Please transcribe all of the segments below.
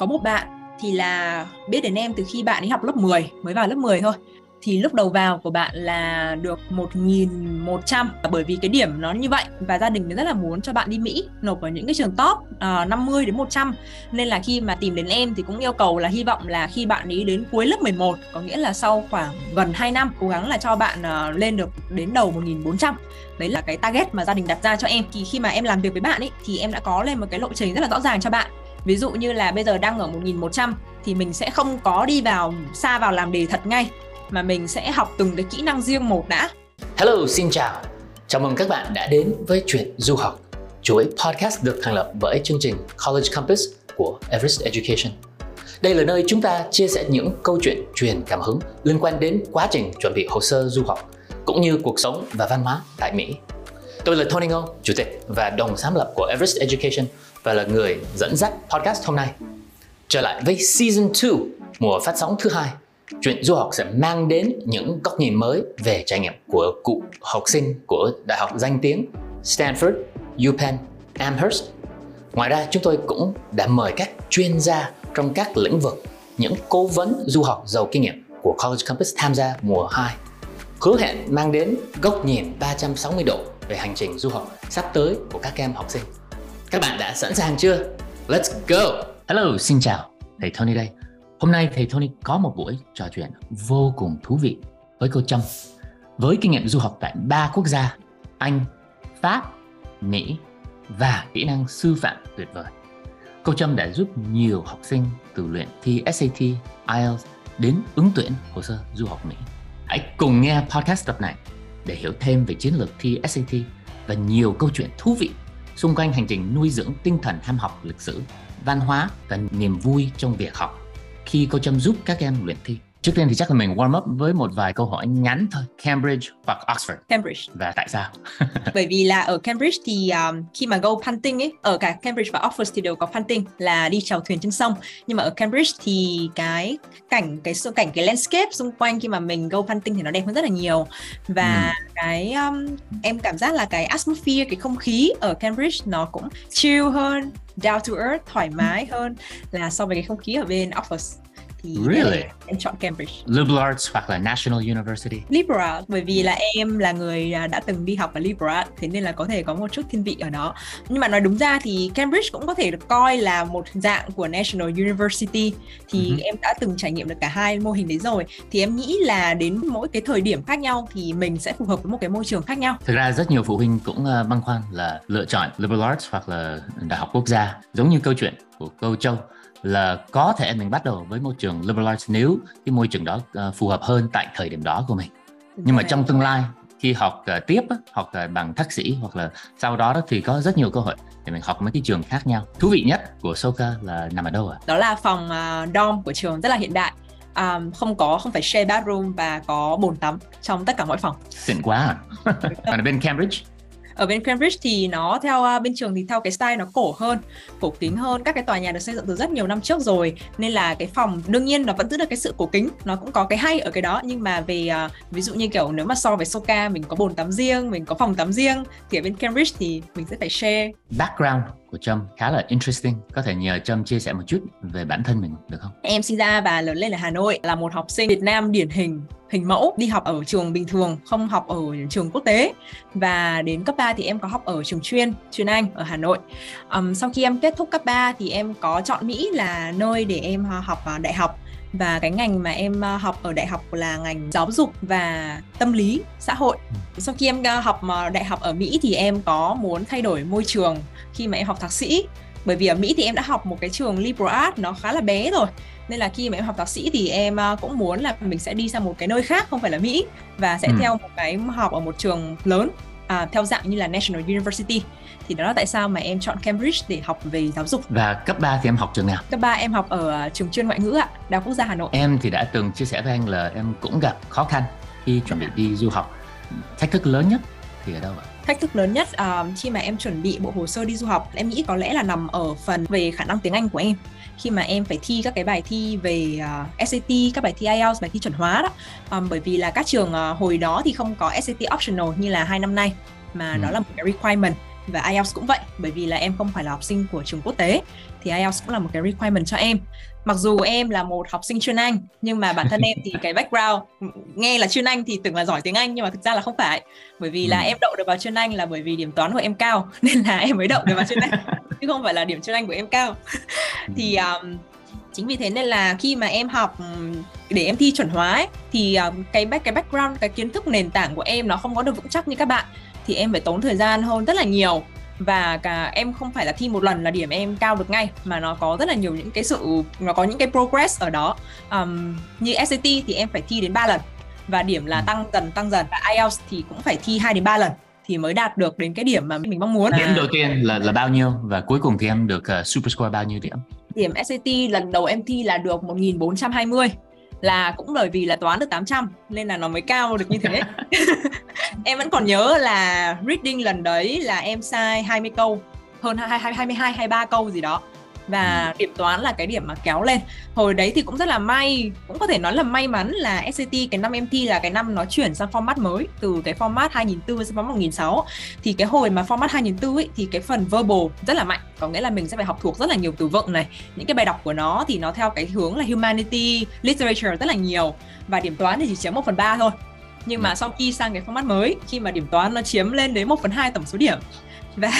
có một bạn thì là biết đến em từ khi bạn ấy học lớp 10 mới vào lớp 10 thôi. Thì lúc đầu vào của bạn là được 1100 bởi vì cái điểm nó như vậy và gia đình rất là muốn cho bạn đi Mỹ nộp vào những cái trường top ờ, uh, 50 đến 100 nên là khi mà tìm đến em thì cũng yêu cầu là hy vọng là khi bạn ấy đến cuối lớp 11 có nghĩa là sau khoảng gần 2 năm cố gắng là cho bạn uh, lên được đến đầu 1400 đấy là cái target mà gia đình đặt ra cho em. Thì khi mà em làm việc với bạn ấy thì em đã có lên một cái lộ trình rất là rõ ràng cho bạn ví dụ như là bây giờ đang ở 1100 thì mình sẽ không có đi vào xa vào làm đề thật ngay mà mình sẽ học từng cái kỹ năng riêng một đã. Hello, xin chào. Chào mừng các bạn đã đến với chuyện du học, chuỗi podcast được thành lập bởi chương trình College Campus của Everest Education. Đây là nơi chúng ta chia sẻ những câu chuyện truyền cảm hứng liên quan đến quá trình chuẩn bị hồ sơ du học cũng như cuộc sống và văn hóa tại Mỹ. Tôi là Tony Ngô, chủ tịch và đồng sáng lập của Everest Education và là người dẫn dắt podcast hôm nay. Trở lại với Season 2, mùa phát sóng thứ hai chuyện du học sẽ mang đến những góc nhìn mới về trải nghiệm của cụ học sinh của đại học danh tiếng Stanford, UPenn, Amherst. Ngoài ra chúng tôi cũng đã mời các chuyên gia trong các lĩnh vực, những cố vấn du học giàu kinh nghiệm của College Campus tham gia mùa 2. Hứa hẹn mang đến góc nhìn 360 độ về hành trình du học sắp tới của các em học sinh. Các bạn đã sẵn sàng chưa? Let's go! Hello, xin chào, thầy Tony đây. Hôm nay thầy Tony có một buổi trò chuyện vô cùng thú vị với cô Trâm. Với kinh nghiệm du học tại ba quốc gia Anh, Pháp, Mỹ và kỹ năng sư phạm tuyệt vời. Cô Trâm đã giúp nhiều học sinh từ luyện thi SAT, IELTS đến ứng tuyển hồ sơ du học Mỹ. Hãy cùng nghe podcast tập này để hiểu thêm về chiến lược thi SAT và nhiều câu chuyện thú vị xung quanh hành trình nuôi dưỡng tinh thần ham học lịch sử, văn hóa và niềm vui trong việc học khi cô Trâm giúp các em luyện thi? Trước tiên thì chắc là mình warm up với một vài câu hỏi ngắn thôi. Cambridge hoặc Oxford. Cambridge. Và tại sao? Bởi vì là ở Cambridge thì um, khi mà go punting ấy, ở cả Cambridge và Oxford thì đều có punting là đi chèo thuyền trên sông. Nhưng mà ở Cambridge thì cái cảnh cái cảnh cái landscape xung quanh khi mà mình go punting thì nó đẹp hơn rất là nhiều. Và ừ. cái um, em cảm giác là cái atmosphere, cái không khí ở Cambridge nó cũng chill hơn, down to earth, thoải mái hơn là so với cái không khí ở bên Oxford thì really? em chọn Cambridge. Liberal Arts hoặc là National University. Liberal Arts bởi vì là em là người à, đã từng đi học ở Liberal Arts thế nên là có thể có một chút thiên vị ở đó. Nhưng mà nói đúng ra thì Cambridge cũng có thể được coi là một dạng của National University thì uh-huh. em đã từng trải nghiệm được cả hai mô hình đấy rồi. Thì em nghĩ là đến mỗi cái thời điểm khác nhau thì mình sẽ phù hợp với một cái môi trường khác nhau. Thực ra rất nhiều phụ huynh cũng à, băn khoăn là lựa chọn Liberal Arts hoặc là Đại học Quốc gia giống như câu chuyện của cô Châu là có thể mình bắt đầu với môi trường liberal arts nếu cái môi trường đó uh, phù hợp hơn tại thời điểm đó của mình nhưng mà trong tương lai khi học uh, tiếp học uh, bằng thạc sĩ hoặc là sau đó, đó thì có rất nhiều cơ hội để mình học mấy cái trường khác nhau thú vị nhất của Soka là nằm ở đâu ạ? À? Đó là phòng uh, dorm của trường rất là hiện đại um, không có không phải share bathroom và có bồn tắm trong tất cả mọi phòng. Xịn quá à. Còn ở bên Cambridge ở bên Cambridge thì nó theo uh, bên trường thì theo cái style nó cổ hơn cổ kính hơn. Các cái tòa nhà được xây dựng từ rất nhiều năm trước rồi nên là cái phòng đương nhiên nó vẫn giữ được cái sự cổ kính nó cũng có cái hay ở cái đó. Nhưng mà về uh, ví dụ như kiểu nếu mà so với Soka mình có bồn tắm riêng mình có phòng tắm riêng thì ở bên Cambridge thì mình sẽ phải share. Background của Trâm khá là interesting. Có thể nhờ Trâm chia sẻ một chút về bản thân mình được không? Em sinh ra và lớn lên ở Hà Nội là một học sinh Việt Nam điển hình hình mẫu đi học ở trường bình thường không học ở trường quốc tế. Và đến cấp 3 thì em có học ở trường chuyên chuyên Anh ở Hà Nội. Um, sau khi em kết thúc cấp 3 thì em có chọn Mỹ là nơi để em học đại học. Và cái ngành mà em học ở đại học là ngành giáo dục và tâm lý xã hội. Ừ. sau khi em học đại học ở Mỹ thì em có muốn thay đổi môi trường khi mà em học thạc sĩ bởi vì ở Mỹ thì em đã học một cái trường liberal arts nó khá là bé rồi nên là khi mà em học thạc sĩ thì em à, cũng muốn là mình sẽ đi sang một cái nơi khác không phải là Mỹ và sẽ ừ. theo một cái học ở một trường lớn à, theo dạng như là National University thì đó là tại sao mà em chọn Cambridge để học về giáo dục. Và cấp 3 thì em học trường nào? Cấp 3 em học ở à, trường chuyên ngoại ngữ ạ, Đại học Quốc gia Hà Nội. Em thì đã từng chia sẻ với anh là em cũng gặp khó khăn khi chuẩn bị đi du học. Thách thức lớn nhất thì ở đâu ạ? Thách thức lớn nhất uh, khi mà em chuẩn bị bộ hồ sơ đi du học em nghĩ có lẽ là nằm ở phần về khả năng tiếng Anh của em khi mà em phải thi các cái bài thi về uh, à, SAT, các bài thi IELTS, bài thi chuẩn hóa đó. Um, bởi vì là các trường uh, hồi đó thì không có SAT optional như là hai năm nay mà ừ. đó là một cái requirement và IELTS cũng vậy bởi vì là em không phải là học sinh của trường quốc tế thì IELTS cũng là một cái requirement cho em. Mặc dù em là một học sinh chuyên Anh nhưng mà bản thân em thì cái background nghe là chuyên Anh thì tưởng là giỏi tiếng Anh nhưng mà thực ra là không phải. Bởi vì là ừ. em đậu được vào chuyên Anh là bởi vì điểm toán của em cao nên là em mới đậu được vào chuyên Anh chứ không phải là điểm chuyên Anh của em cao. Thì um, chính vì thế nên là khi mà em học để em thi chuẩn hóa ấy, thì um, cái back cái background cái kiến thức nền tảng của em nó không có được vững chắc như các bạn. Thì em phải tốn thời gian hơn rất là nhiều và cả em không phải là thi một lần là điểm em cao được ngay mà nó có rất là nhiều những cái sự nó có những cái progress ở đó um, như SAT thì em phải thi đến 3 lần và điểm là ừ. tăng dần tăng dần và IELTS thì cũng phải thi 2 đến 3 lần thì mới đạt được đến cái điểm mà mình mong muốn. Điểm đầu tiên là là bao nhiêu và cuối cùng thì em được uh, super score bao nhiêu điểm? Điểm SAT lần đầu em thi là được 1420 là cũng bởi vì là toán được 800 nên là nó mới cao được như thế. em vẫn còn nhớ là reading lần đấy là em sai 20 câu, hơn 22 23 câu gì đó và ừ. điểm toán là cái điểm mà kéo lên. Hồi đấy thì cũng rất là may cũng có thể nói là may mắn là SAT cái năm em thi là cái năm nó chuyển sang format mới từ cái format 2004 sang format 1006 thì cái hồi mà format 2004 ấy thì cái phần verbal rất là mạnh. Có nghĩa là mình sẽ phải học thuộc rất là nhiều từ vựng này. Những cái bài đọc của nó thì nó theo cái hướng là humanity literature rất là nhiều. Và điểm toán thì chỉ chiếm 1 phần ba thôi. Nhưng mà ừ. sau khi sang cái format mới khi mà điểm toán nó chiếm lên đến 1 phần hai tổng số điểm và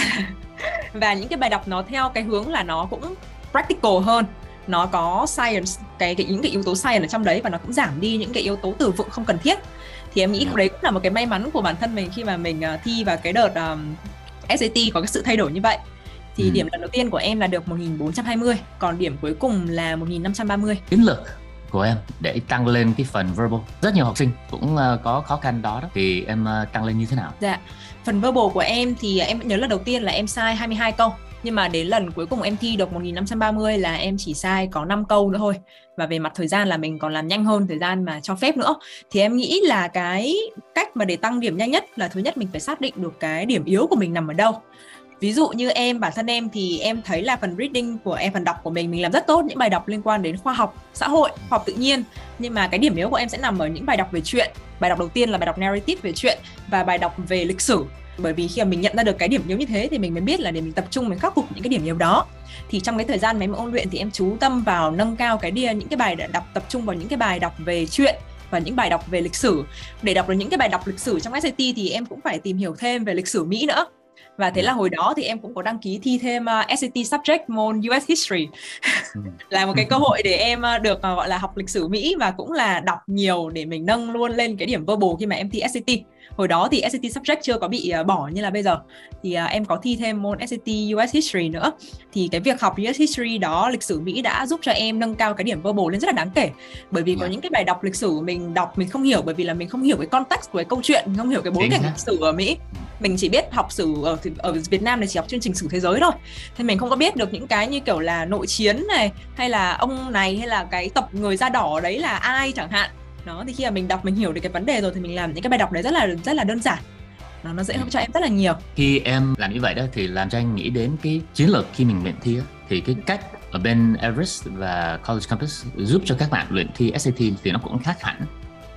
và những cái bài đọc nó theo cái hướng là nó cũng practical hơn nó có science cái, cái những cái yếu tố science ở trong đấy và nó cũng giảm đi những cái yếu tố từ vựng không cần thiết thì em nghĩ ừ. đấy cũng là một cái may mắn của bản thân mình khi mà mình uh, thi vào cái đợt um, SAT có cái sự thay đổi như vậy thì ừ. điểm lần đầu tiên của em là được 1420 còn điểm cuối cùng là 1530 chiến lược của em để tăng lên cái phần verbal. Rất nhiều học sinh cũng ờ, có khó khăn đó, đó. Thì em ờ, tăng lên như thế nào? Dạ phần verbal của em thì em nhớ là đầu tiên là em sai 22 câu. Nhưng mà đến lần cuối cùng em thi được 1530 là em chỉ sai có 5 câu nữa thôi. Và về mặt thời gian là mình còn làm nhanh hơn thời gian mà cho phép nữa. Thì em nghĩ là cái cách mà để tăng điểm nhanh nhất là thứ nhất mình phải xác định được cái điểm yếu của mình nằm ở đâu ví dụ như em, bản thân em thì em thấy là phần reading của em, phần đọc của mình mình làm rất tốt những bài đọc liên quan đến khoa học, xã hội, khoa học tự nhiên. Nhưng mà cái điểm yếu của em sẽ nằm ở những bài đọc về chuyện. Bài đọc đầu tiên là bài đọc narrative về chuyện và bài đọc về lịch sử. Bởi vì khi mà mình nhận ra được cái điểm yếu như thế thì mình mới biết là để mình tập trung, mình khắc phục những cái điểm yếu đó. Thì trong cái thời gian mà em ôn luyện thì em chú tâm vào nâng cao cái đia, những cái bài đọc, tập trung vào những cái bài đọc về chuyện và những bài đọc về lịch sử. Để đọc được những cái bài đọc lịch sử trong SAT thì em cũng phải tìm hiểu thêm về lịch sử Mỹ nữa và thế là hồi đó thì em cũng có đăng ký thi thêm uh, SAT subject môn US History. Ừ. là một cái cơ hội để em uh, được uh, gọi là học lịch sử Mỹ và cũng là đọc nhiều để mình nâng luôn lên cái điểm verbal khi mà em thi SAT hồi đó thì SAT subject chưa có bị uh, bỏ như là bây giờ. Thì uh, em có thi thêm môn SAT US History nữa. Thì cái việc học US History đó lịch sử Mỹ đã giúp cho em nâng cao cái điểm verbal lên rất là đáng kể. Bởi vì yeah. có dạ. những cái bài đọc lịch sử mình đọc mình không hiểu bởi vì là mình không hiểu cái context của cái câu chuyện không hiểu cái bối cảnh lịch sử ở Mỹ mình chỉ biết học sử ờ, ở ở Việt Nam này chỉ học chương trình sử thế giới thôi. Thì mình không có biết được những cái như kiểu là nội chiến này hay là ông này hay là cái tập người da đỏ đấy là ai chẳng hạn. Đó thì khi mà mình đọc mình hiểu được cái vấn đề rồi thì mình làm những cái bài đọc đấy rất là rất là đơn giản. Nó nó dễ hơn cho em rất là nhiều. Khi em làm như vậy đó thì làm cho anh nghĩ đến cái chiến lược khi mình luyện thi đó, thì cái cách ở bên Everest và College Campus giúp cho các bạn luyện thi SAT thì nó cũng khác hẳn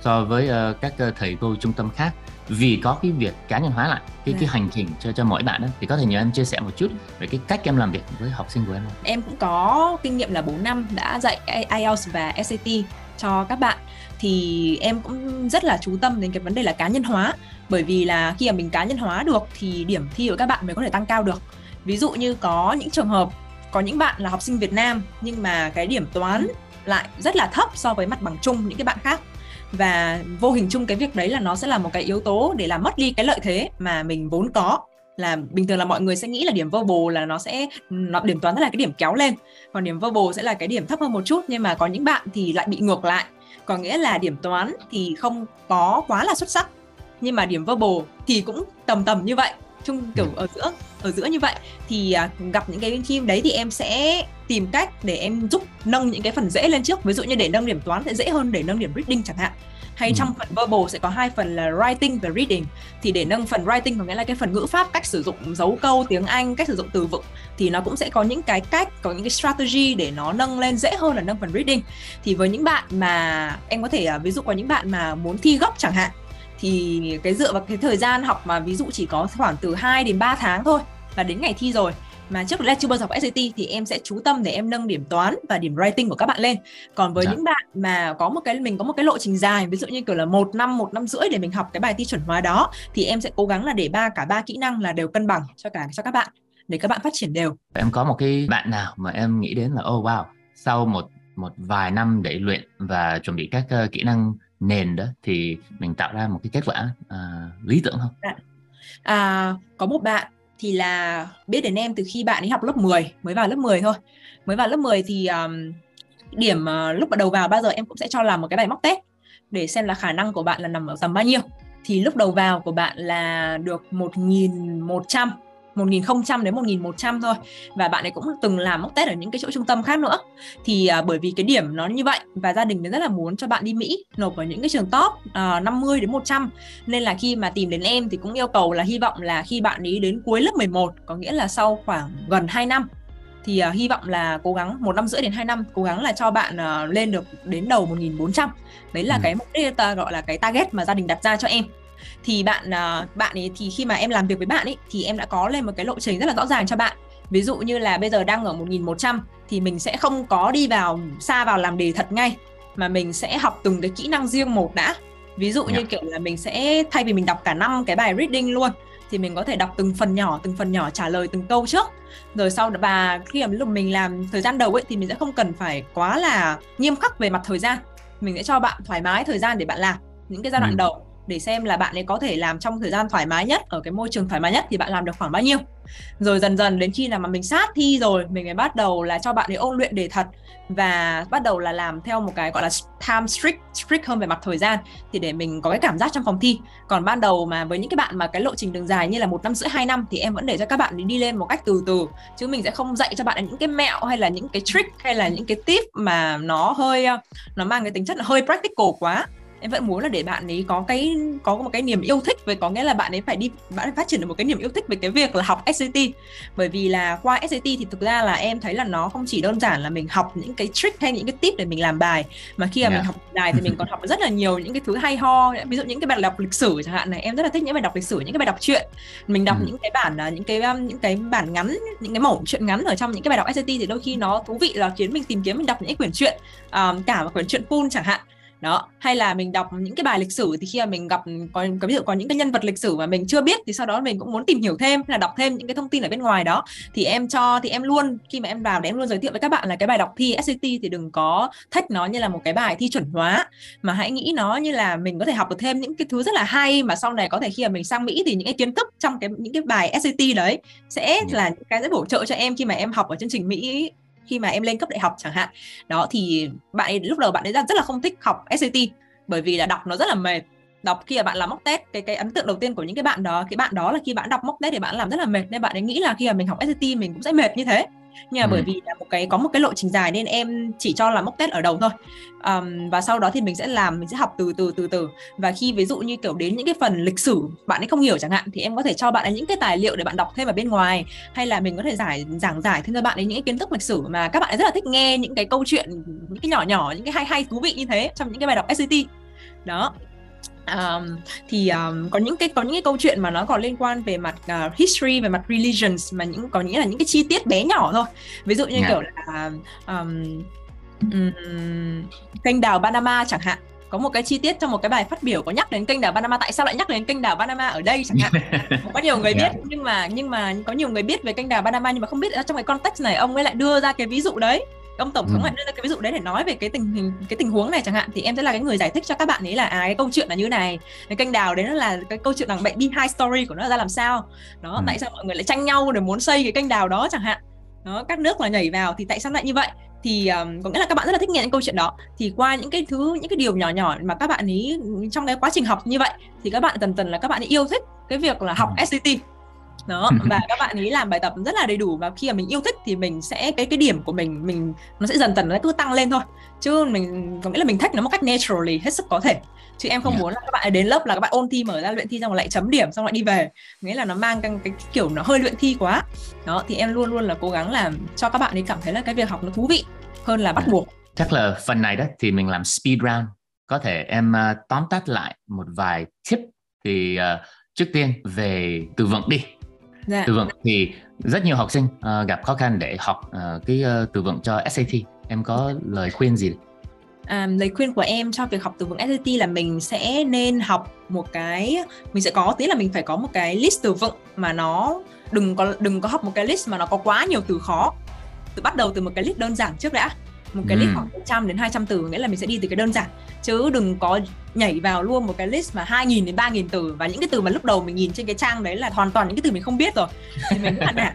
so với uh, các uh, thầy cô trung tâm khác vì có cái việc cá nhân hóa lại cái yeah. cái dạ. hành trình cho cho mỗi bạn đó thì có thể nhờ em chia sẻ một chút về cái cách em làm việc với học sinh của em không? Em cũng có kinh nghiệm là 4 năm đã dạy IELTS và SAT cho các bạn thì em cũng rất là chú tâm đến cái vấn đề là cá nhân hóa bởi vì là khi mà mình cá nhân hóa được thì điểm thi của các bạn mới có thể tăng cao được ví dụ như có những trường hợp có những bạn là học sinh Việt Nam nhưng mà cái điểm toán lại rất là thấp so với mặt bằng chung những cái bạn khác và vô hình chung cái việc đấy là nó sẽ là một cái yếu tố để làm mất đi cái lợi thế mà mình vốn có. Là bình thường là mọi người sẽ nghĩ là điểm verbal là nó sẽ nó điểm toán là cái điểm kéo lên. Còn điểm verbal sẽ là cái điểm thấp hơn một chút nhưng mà có những bạn thì lại bị ngược lại. Có nghĩa là điểm toán thì không có quá là xuất sắc nhưng mà điểm verbal thì cũng tầm tầm như vậy. Chung kiểu ở giữa ở giữa như vậy thì à, gặp những cái phim đấy thì em sẽ tìm cách để em giúp nâng những cái phần dễ lên trước. Ví dụ như để nâng điểm toán sẽ dễ hơn để nâng điểm reading chẳng hạn. Hay ừ. trong phần verbal sẽ có hai phần là writing và reading. Thì để nâng phần writing có nghĩa là cái phần ngữ pháp cách sử dụng dấu câu tiếng Anh cách sử dụng từ vựng thì nó cũng sẽ có những cái cách có những cái strategy để nó nâng lên dễ hơn là nâng phần reading. Thì với những bạn mà em có thể à, ví dụ có những bạn mà muốn thi gấp chẳng hạn thì cái dựa vào cái thời gian học mà ví dụ chỉ có khoảng từ 2 đến 3 tháng thôi là đến ngày thi rồi mà trước là chưa bao giờ học SAT thì em sẽ chú tâm để em nâng điểm toán và điểm writing của các bạn lên còn với dạ. những bạn mà có một cái mình có một cái lộ trình dài ví dụ như kiểu là một năm một năm rưỡi để mình học cái bài thi chuẩn hóa đó thì em sẽ cố gắng là để ba cả ba kỹ năng là đều cân bằng cho cả cho các bạn để các bạn phát triển đều em có một cái bạn nào mà em nghĩ đến là oh wow sau một một vài năm để luyện và chuẩn bị các uh, kỹ năng nền đó thì mình tạo ra một cái kết quả uh, lý tưởng không? À, à, có một bạn thì là biết đến em từ khi bạn ấy học lớp 10 mới vào lớp 10 thôi. Mới vào lớp 10 thì um, điểm uh, lúc đầu vào bao giờ em cũng sẽ cho làm một cái bài móc test để xem là khả năng của bạn là nằm ở tầm bao nhiêu. Thì lúc đầu vào của bạn là được 1100 1000 đến 1100 thôi. Và bạn ấy cũng từng làm móc test ở những cái chỗ trung tâm khác nữa. Thì à, bởi vì cái điểm nó như vậy và gia đình rất là muốn cho bạn đi Mỹ nộp vào những cái trường top à, 50 đến 100 nên là khi mà tìm đến em thì cũng yêu cầu là hy vọng là khi bạn ấy đến cuối lớp 11 có nghĩa là sau khoảng gần 2 năm thì uh, hy vọng là cố gắng một năm rưỡi đến 2 năm cố gắng là cho bạn uh, lên được đến đầu 1400 đấy là ừ. cái mục đích gọi là cái target mà gia đình đặt ra cho em thì bạn uh, bạn ấy thì khi mà em làm việc với bạn ấy thì em đã có lên một cái lộ trình rất là rõ ràng cho bạn ví dụ như là bây giờ đang ở 1100 thì mình sẽ không có đi vào xa vào làm đề thật ngay mà mình sẽ học từng cái kỹ năng riêng một đã ví dụ như yeah. Dạ. kiểu là mình sẽ thay vì mình đọc cả năm cái bài reading luôn thì mình có thể đọc từng phần nhỏ từng phần nhỏ trả lời từng câu trước rồi sau và khi mà lúc mình làm thời gian đầu ấy thì mình sẽ không cần phải quá là nghiêm khắc về mặt thời gian mình sẽ cho bạn thoải mái thời gian để bạn làm những cái giai đoạn ừ. đầu để xem là bạn ấy có thể làm trong thời gian thoải mái nhất, ở cái môi trường thoải mái nhất thì bạn làm được khoảng bao nhiêu. Rồi dần dần đến khi nào mà mình sát thi rồi, mình mới bắt đầu là cho bạn ấy ôn luyện đề thật và bắt đầu là làm theo một cái gọi là time strict strict hơn về mặt thời gian thì để mình có cái cảm giác trong phòng thi. Còn ban đầu mà với những cái bạn mà cái lộ trình đường dài như là một năm rưỡi, hai năm thì em vẫn để cho các bạn đi lên một cách từ từ, chứ mình sẽ không dạy cho bạn những cái mẹo hay là những cái trick hay là những cái tip mà nó hơi ờ, nó mang cái tính chất là hơi practical quá em vẫn muốn là để bạn ấy có cái có một cái niềm yêu thích về có nghĩa là bạn ấy phải đi bạn ấy phát triển được một cái niềm yêu thích về cái việc là học SAT bởi vì là qua SAT thì thực ra là em thấy là nó không chỉ đơn giản là mình học những cái trick hay những cái tip để mình làm bài mà khi mà yeah. mình học bài thì mình còn học rất là nhiều những cái thứ hay ho ví dụ những cái bài đọc lịch sử chẳng hạn này em rất là thích những bài đọc lịch sử những cái bài đọc truyện mình đọc ừ. những cái bản à, những cái um, những cái bản ngắn những cái mẫu truyện ngắn ở trong những cái bài đọc SAT thì đôi khi nó thú vị là khiến mình tìm kiếm mình đọc những cái quyển truyện um, cả một quyển truyện full chẳng hạn đó hay là mình đọc những cái bài lịch sử thì khi mà mình gặp có, có ví dụ có những cái nhân vật lịch sử mà mình chưa biết thì sau đó mình cũng muốn tìm hiểu thêm là đọc thêm những cái thông tin ở bên ngoài đó. Thì em cho thì em luôn khi mà em vào để em luôn giới thiệu với các bạn là cái bài đọc thi SAT thì đừng có thách nó như là một cái bài thi chuẩn hóa mà hãy nghĩ nó như là mình có thể học được thêm những cái thứ rất là hay mà sau này có thể khi mà mình sang Mỹ thì những cái kiến thức trong cái những cái bài SAT đấy sẽ là những cái rất bổ trợ cho em khi mà em học ở chương trình Mỹ khi mà em lên cấp đại học chẳng hạn. Đó, thì bạn ấy, lúc đầu bạn ấy rất là không thích học SAT bởi vì là đọc nó rất là mệt. Đọc khi mà bạn làm mock test, cái cái ấn tượng đầu tiên của những cái bạn đó, cái bạn đó là khi bạn đọc mock test thì bạn làm rất là mệt, nên bạn ấy nghĩ là khi mà mình học SAT mình cũng sẽ mệt như thế nhưng mà ừ. bởi vì là một cái có một cái lộ trình dài nên em chỉ cho là mock test ở đầu thôi. Um, và sau đó thì mình sẽ làm mình sẽ học từ từ từ từ. Và khi ví dụ như kiểu đến những cái phần lịch sử bạn ấy không hiểu chẳng hạn thì em có thể cho bạn ấy những cái tài liệu để bạn đọc thêm ở bên ngoài. Hay là mình có thể giải giảng giải thêm cho bạn ấy những cái kiến thức lịch sử mà các bạn ấy rất là thích nghe những cái câu chuyện những cái nhỏ nhỏ những cái hay hay thú vị như thế trong những cái bài đọc SAT đó um, thì um, có những cái có những cái câu chuyện mà nó còn liên quan về mặt uh, history về mặt religions mà những có nghĩa là những cái chi tiết bé nhỏ thôi ví dụ như yeah. Dạ. kiểu là um, um, kênh đào Panama chẳng hạn có một cái chi tiết trong một cái bài phát biểu có nhắc đến kênh đảo Panama tại sao lại nhắc đến kênh đảo Panama ở đây chẳng hạn có nhiều người biết yeah. nhưng mà nhưng mà có nhiều người biết về kênh đảo Panama nhưng mà không biết trong cái context này ông ấy lại đưa ra cái ví dụ đấy ông tổng thống ừ. đưa ra cái ví dụ đấy để nói về cái tình hình cái tình huống này chẳng hạn thì em sẽ là cái người giải thích cho các bạn ấy là à cái câu chuyện là như này cái kênh đào đấy nó là cái câu chuyện đằng bệnh behind story của nó ra làm sao đó ừ. tại sao mọi người lại tranh nhau để muốn xây cái kênh đào đó chẳng hạn đó các nước là nhảy vào thì tại sao lại như vậy thì um, có nghĩa là các bạn rất là thích nghe những câu chuyện đó thì qua những cái thứ những cái điều nhỏ nhỏ mà các bạn ấy trong cái quá trình học như vậy thì các bạn dần dần là các bạn ấy yêu thích cái việc là học ừ. Đó và các bạn ấy làm bài tập rất là đầy đủ và khi mà mình yêu thích thì mình sẽ cái cái điểm của mình mình nó sẽ dần dần nó cứ tăng lên thôi. Chứ mình có nghĩa là mình thách nó một cách naturally hết sức có thể. Chứ em không yeah. muốn là các bạn đến lớp là các bạn ôn thi mở ra luyện thi xong rồi lại chấm điểm xong lại đi về. Nghĩa là nó mang cái, cái kiểu nó hơi luyện thi quá. Đó thì em luôn luôn là cố gắng làm cho các bạn ấy cảm thấy là cái việc học nó thú vị hơn là bắt buộc. Chắc là phần này đó thì mình làm speed round. Có thể em uh, tóm tắt lại một vài tip thì uh, trước tiên về từ vựng đi dạ. từ vựng thì rất nhiều học sinh uh, gặp khó khăn để học uh, cái uh, từ vựng cho SAT em có lời khuyên gì? À, lời khuyên của em cho việc học từ vựng SAT là mình sẽ nên học một cái mình sẽ có tí là mình phải có một cái list từ vựng mà nó đừng có đừng có học một cái list mà nó có quá nhiều từ khó. Từ bắt đầu từ một cái list đơn giản trước đã một cái ừ. list khoảng 100 đến 200 từ nghĩa là mình sẽ đi từ cái đơn giản. Chứ đừng có nhảy vào luôn một cái list mà 2.000 đến 3.000 từ. Và những cái từ mà lúc đầu mình nhìn trên cái trang đấy là hoàn toàn những cái từ mình không biết rồi. Thì mình cũng đạt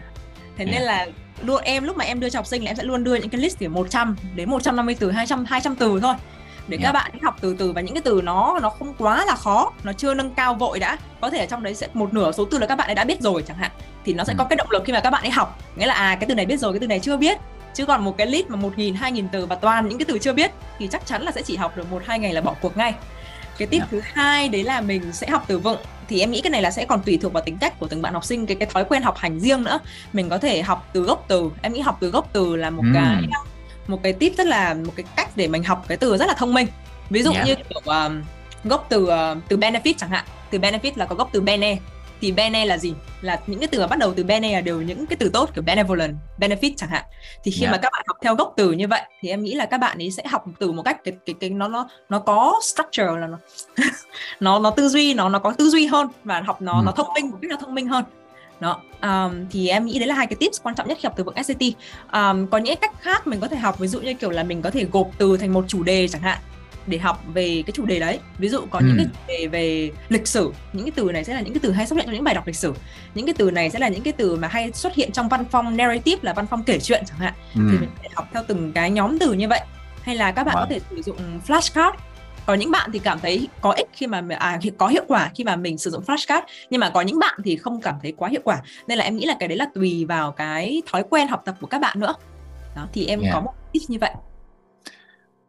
thế nên là luôn em lúc mà em đưa cho học sinh là em sẽ luôn đưa những cái list từ 100 đến 150 từ 200 200 từ thôi. Để yeah. các bạn học từ từ và những cái từ nó nó không quá là khó. Nó chưa nâng cao vội đã. Có thể ở trong đấy sẽ một nửa số từ là các bạn ấy đã biết rồi chẳng hạn. Thì nó sẽ ừ. có cái động lực khi mà các bạn ấy học. Nghĩa là à cái từ này biết rồi cái từ này chưa biết chứ còn một cái list mà một nghìn hai nghìn từ và toàn những cái từ chưa biết thì chắc chắn là sẽ chỉ học được một hai ngày là bỏ cuộc ngay. Cái tip yeah. thứ hai đấy là mình sẽ học từ vựng. Thì em nghĩ cái này là sẽ còn tùy thuộc vào tính cách của từng bạn học sinh cái cái thói quen học hành riêng nữa. Mình có thể học từ gốc từ. Em nghĩ học từ gốc từ là một mm. cái một cái tip rất là một cái cách để mình học cái từ rất là thông minh. Ví dụ yeah. như kiểu um, gốc từ uh, từ benefit chẳng hạn. Từ benefit là có gốc từ bene thì bene là gì? Là những cái từ mà bắt đầu từ bene là đều những cái từ tốt kiểu benevolent benefit chẳng hạn. Thì khi yeah. mà các bạn học theo gốc từ như vậy thì em nghĩ là các bạn ấy sẽ học từ một cách cái cái cái nó nó nó có structure là nó nó nó tư duy nó nó có tư duy hơn và học nó ừ. nó thông minh một cách nó thông minh hơn. Đó um, thì em nghĩ đấy là hai cái tips quan trọng nhất khi học từ vựng SAT um, có những cách khác mình có thể học ví dụ như kiểu là mình có thể gộp từ thành một chủ đề chẳng hạn để học về cái chủ đề đấy. Ví dụ có ừ. những cái chủ đề về lịch sử. Những cái từ này sẽ là những cái từ hay xuất hiện trong những bài đọc lịch sử. Những cái từ này sẽ là những cái từ mà hay xuất hiện trong văn phong narrative là văn phong kể chuyện chẳng hạn. Ừ. thì mình sẽ học theo từng cái nhóm từ như vậy. Hay là các bạn wow. có thể sử dụng flashcard. Có những bạn thì cảm thấy có ích khi mà à có hiệu quả khi mà mình sử dụng flashcard nhưng mà có những bạn thì không cảm thấy quá hiệu quả. Nên là em nghĩ là cái đấy là tùy vào cái thói quen học tập của các bạn nữa. Đó thì em yeah. có một ít như vậy.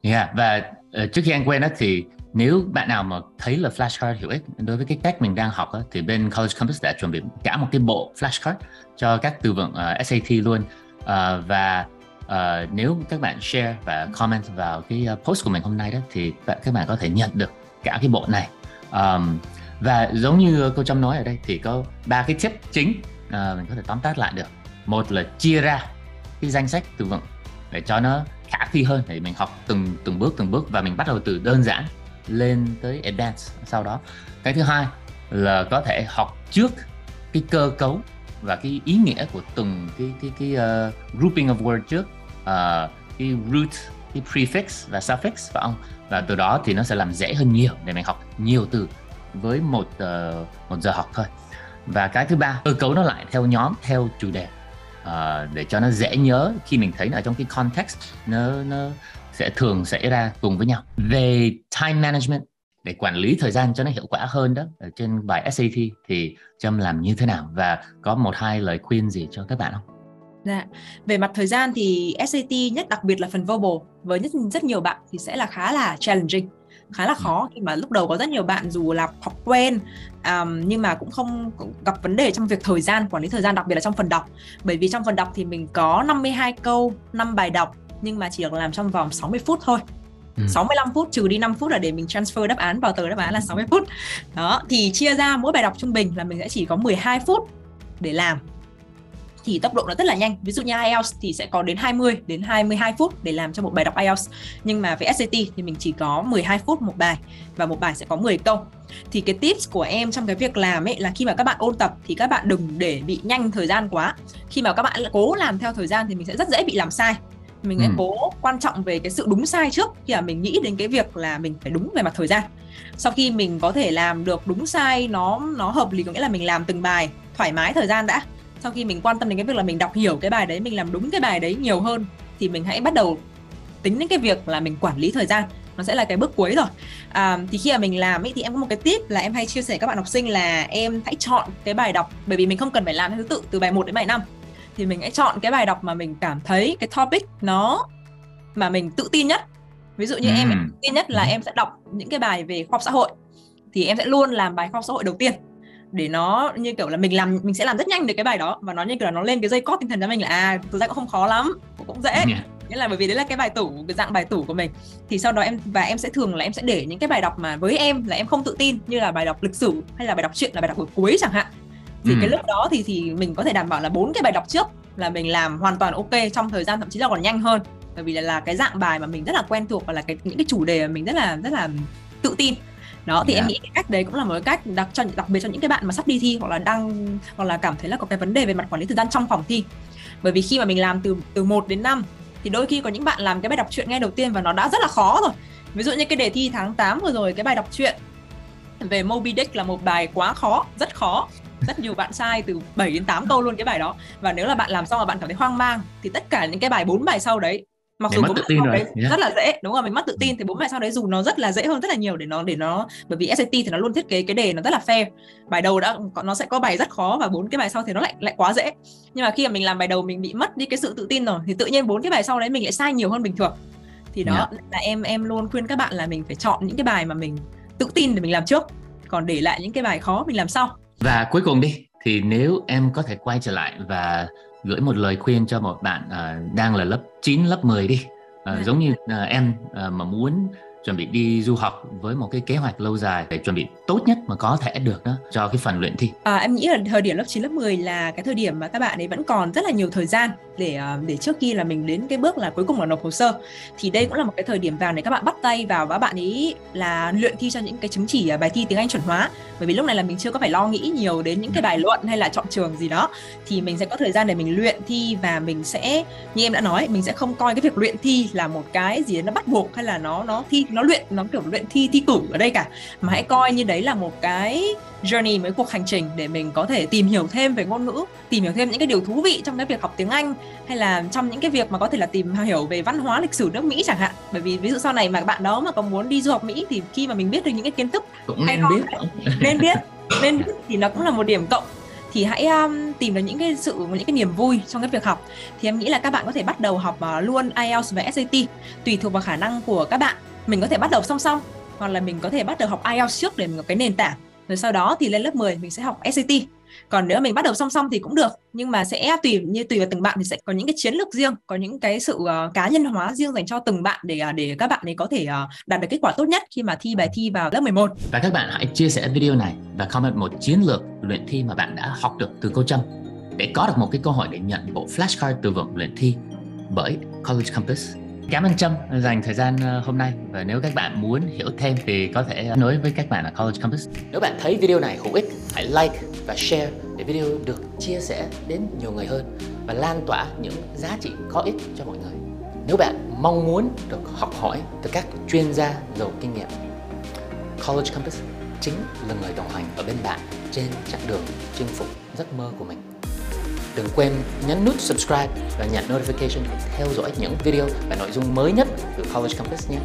Yeah, và Ờ, trước khi anh quên đó thì nếu bạn nào mà thấy là flashcard hữu ích đối với cái cách mình đang học đó, thì bên College Campus đã chuẩn bị cả một cái bộ flashcard cho các từ vựng ờ, uh, SAT luôn. Uh, và uh, nếu các bạn share và comment vào cái post của mình hôm nay đó thì các bạn có thể nhận được cả cái bộ này. Um, và giống như cô Trâm nói ở đây thì có ba cái tip chính uh, mình có thể tóm tắt lại được. Một là chia ra cái danh sách từ vựng để cho nó khả thi hơn. Thì mình học từng từng bước từng bước và mình bắt đầu từ đơn giản lên tới advanced sau đó. Cái thứ hai là có thể học trước cái cơ cấu và cái ý nghĩa của từng cái cái cái uh, grouping of word trước. Uh, cái root cái prefix và suffix phải không? Và từ đó thì nó sẽ làm dễ hơn nhiều để mình học nhiều từ với một uh, một giờ học thôi. Và cái thứ ba cơ cấu nó lại theo nhóm theo chủ đề uh, để cho nó dễ nhớ khi mình thấy ở trong cái context nó nó sẽ thường xảy ra cùng với nhau về time management để quản lý thời gian cho nó hiệu quả hơn đó ở trên bài SAT thì Trâm làm như thế nào và có một hai lời khuyên gì cho các bạn không? Dạ. Về mặt thời gian thì SAT nhất đặc biệt là phần verbal với rất rất nhiều bạn thì sẽ là khá là challenging khá là khó khi mà lúc đầu có rất nhiều bạn dù là học quen um, nhưng mà cũng không gặp vấn đề trong việc thời gian quản lý thời gian đặc biệt là trong phần đọc bởi vì trong phần đọc thì mình có 52 câu 5 bài đọc nhưng mà chỉ được làm trong vòng 60 phút thôi Ừ. 65 phút trừ đi 5 phút là để mình transfer đáp án vào tờ đáp án là 60 phút. Đó, thì chia ra mỗi bài đọc trung bình là mình sẽ chỉ có 12 phút để làm thì tốc độ nó rất là nhanh. Ví dụ như IELTS thì sẽ có đến 20 đến 22 phút để làm cho một bài đọc IELTS. Nhưng mà với SAT thì mình chỉ có 12 phút một bài và một bài sẽ có 10 câu. Thì cái tips của em trong cái việc làm ấy là khi mà các bạn ôn tập thì các bạn đừng để bị nhanh thời gian quá. Khi mà các bạn cố làm theo thời gian thì mình sẽ rất dễ bị làm sai mình sẽ ừ. cố quan trọng về cái sự đúng sai trước khi mà mình nghĩ đến cái việc là mình phải đúng về mặt thời gian sau khi mình có thể làm được đúng sai nó nó hợp lý có nghĩa là mình làm từng bài thoải mái thời gian đã sau khi mình quan tâm đến cái việc là mình đọc hiểu cái bài đấy mình làm đúng cái bài đấy nhiều hơn thì mình hãy bắt đầu tính đến cái việc là mình quản lý thời gian. Nó sẽ là cái bước cuối rồi. À, thì khi mà mình làm ấy thì em có một cái tip là em hay chia sẻ các bạn học sinh là em hãy chọn cái bài đọc bởi vì mình không cần phải làm thứ tự từ bài 1 đến bài 5 thì mình hãy chọn cái bài đọc mà mình cảm thấy cái topic nó mà mình tự tin nhất. Ví dụ như ừ. em tự tin nhất là em sẽ đọc những cái bài về khoa học xã hội thì em sẽ luôn làm bài khoa học xã hội đầu tiên để nó như kiểu là mình làm mình sẽ làm rất nhanh được cái bài đó. Và nó như kiểu là nó lên cái dây cót tinh thần cho mình là à thực ra cũng không khó lắm cũng, cũng dễ. Yeah. nghĩa là bởi vì đấy là cái bài tủ cái dạng bài tủ của mình. Thì sau đó em và em sẽ thường là em sẽ để những cái bài đọc mà với em là em không tự tin như là bài đọc lịch sử hay là bài đọc truyện là bài đọc buổi cuối chẳng hạn. Thì Ừ. cái lúc đó thì thì mình có thể đảm bảo là bốn cái bài đọc trước là mình làm hoàn toàn ok trong thời gian thậm chí là còn nhanh hơn. Bởi vì là, là cái dạng bài mà mình rất là quen thuộc và là cái những cái chủ đề mà mình rất là rất là tự tin đó thì Dạ. em nghĩ cái cách đấy cũng là một cái cách đặc cho đặc biệt cho những cái bạn mà sắp đi thi hoặc là đang hoặc là cảm thấy là có cái vấn đề về mặt quản lý thời gian trong phòng thi. Bởi vì khi mà mình làm từ từ 1 đến 5 thì đôi khi có những bạn làm cái bài đọc truyện ngay đầu tiên và nó đã rất là khó rồi. Ví dụ như cái đề thi tháng 8 vừa rồi cái bài đọc truyện về Moby Dick là một bài quá khó rất khó. Rất nhiều bạn sai từ 7 đến 8 câu luôn cái bài đó. Và nếu là bạn làm xong mà bạn cảm thấy hoang mang thì tất cả những cái bài bốn bài sau đấy mặc dù bốn tự tin rồi, yeah. rất là dễ đúng rồi mình mất tự tin thì bốn bài sau đấy dù nó rất là dễ hơn rất là nhiều để nó để nó bởi vì SAT thì nó luôn thiết kế cái đề nó rất là fair. Bài đầu đã nó sẽ có bài rất khó và bốn cái bài sau thì nó lại lại quá dễ. Nhưng mà khi mà mình làm bài đầu mình bị mất đi cái sự tự tin rồi thì tự nhiên bốn cái bài sau đấy mình lại sai nhiều hơn bình thường. Thì đó là em em luôn khuyên các bạn là mình phải chọn những cái bài mà mình tự tin để mình làm trước còn để lại những cái bài khó mình làm sau. Và cuối cùng đi thì nếu em có thể quay trở lại và gửi một lời khuyên cho một bạn à, đang là lớp 9, lớp 10 đi. Ừ. giống như à, em à, mà muốn chuẩn bị đi du học với một cái kế hoạch lâu dài để chuẩn bị tốt nhất mà có thể được đó cho cái phần luyện thi. À, em nghĩ là thời điểm lớp 9, lớp 10 là cái thời điểm mà các bạn ấy vẫn còn rất là nhiều thời gian để à, để trước khi là mình đến cái bước là cuối cùng là nộp hồ sơ. Thì đây cũng là một cái thời điểm vàng để các bạn bắt tay vào và bạn ấy là luyện thi cho những cái chứng chỉ à, bài thi tiếng Anh chuẩn hóa. Bởi vì lúc này là mình chưa có phải lo nghĩ nhiều đến những cái bài luận hay là chọn trường gì đó. Thì mình sẽ có thời gian để mình luyện thi và mình sẽ như em đã nói mình sẽ không coi cái việc luyện thi là một cái gì nó bắt buộc hay là nó nó thi nó luyện nó kiểu luyện thi thi cử ở đây cả. Mà hãy coi như đấy là một cái journey mấy cuộc hành trình để mình có thể tìm hiểu thêm về ngôn ngữ tìm hiểu thêm những cái điều thú vị trong cái việc học tiếng Anh hay là trong những cái việc mà có thể là tìm hiểu về văn hóa lịch sử nước Mỹ chẳng hạn. Bởi vì ví dụ sau này mà bạn đó mà có muốn đi du học Mỹ thì khi mà mình biết được những cái kiến thức Cũng Hay nên biết. nên biết nên biết thì nó cũng là một điểm cộng. Thì hãy um, tìm được những cái sự những cái niềm vui trong cái việc học. Thì em nghĩ là các bạn có thể bắt đầu học uh, luôn IELTS và SAT tùy thuộc vào khả năng của các bạn mình có thể bắt đầu song song hoặc là mình có thể bắt đầu học IELTS trước để mình có cái nền tảng. Rồi sau đó thì lên lớp 10 mình sẽ học SAT còn nếu mình bắt đầu song song thì cũng được nhưng mà sẽ tùy như tùy vào từng bạn thì sẽ có những cái chiến lược riêng có những cái sự uh, cá nhân hóa riêng dành cho từng bạn để uh, để các bạn ấy có thể uh, đạt được kết quả tốt nhất khi mà thi bài thi vào lớp 11 Và các bạn hãy chia sẻ video này và comment một chiến lược luyện thi mà bạn đã học được từ cô Trâm để có được một cái cơ hội để nhận bộ flashcard từ vựng luyện thi bởi College Campus. Cảm ơn Trâm dành thời gian ờ, hôm nay và nếu các bạn muốn hiểu thêm thì có thể ờ, nối với các bạn ở College Campus. Nếu bạn thấy video này hữu ích, hãy like và share để video được chia sẻ đến nhiều người hơn và lan tỏa những giá trị có ích cho mọi người. Nếu bạn mong muốn được học hỏi từ các chuyên gia giàu kinh nghiệm College Campus chính là người đồng hành ở bên bạn trên chặng đường chinh phục giấc mơ của mình. Đừng quên nhấn nút subscribe và nhận notification để theo dõi những video và nội dung mới nhất từ College Campus nhé.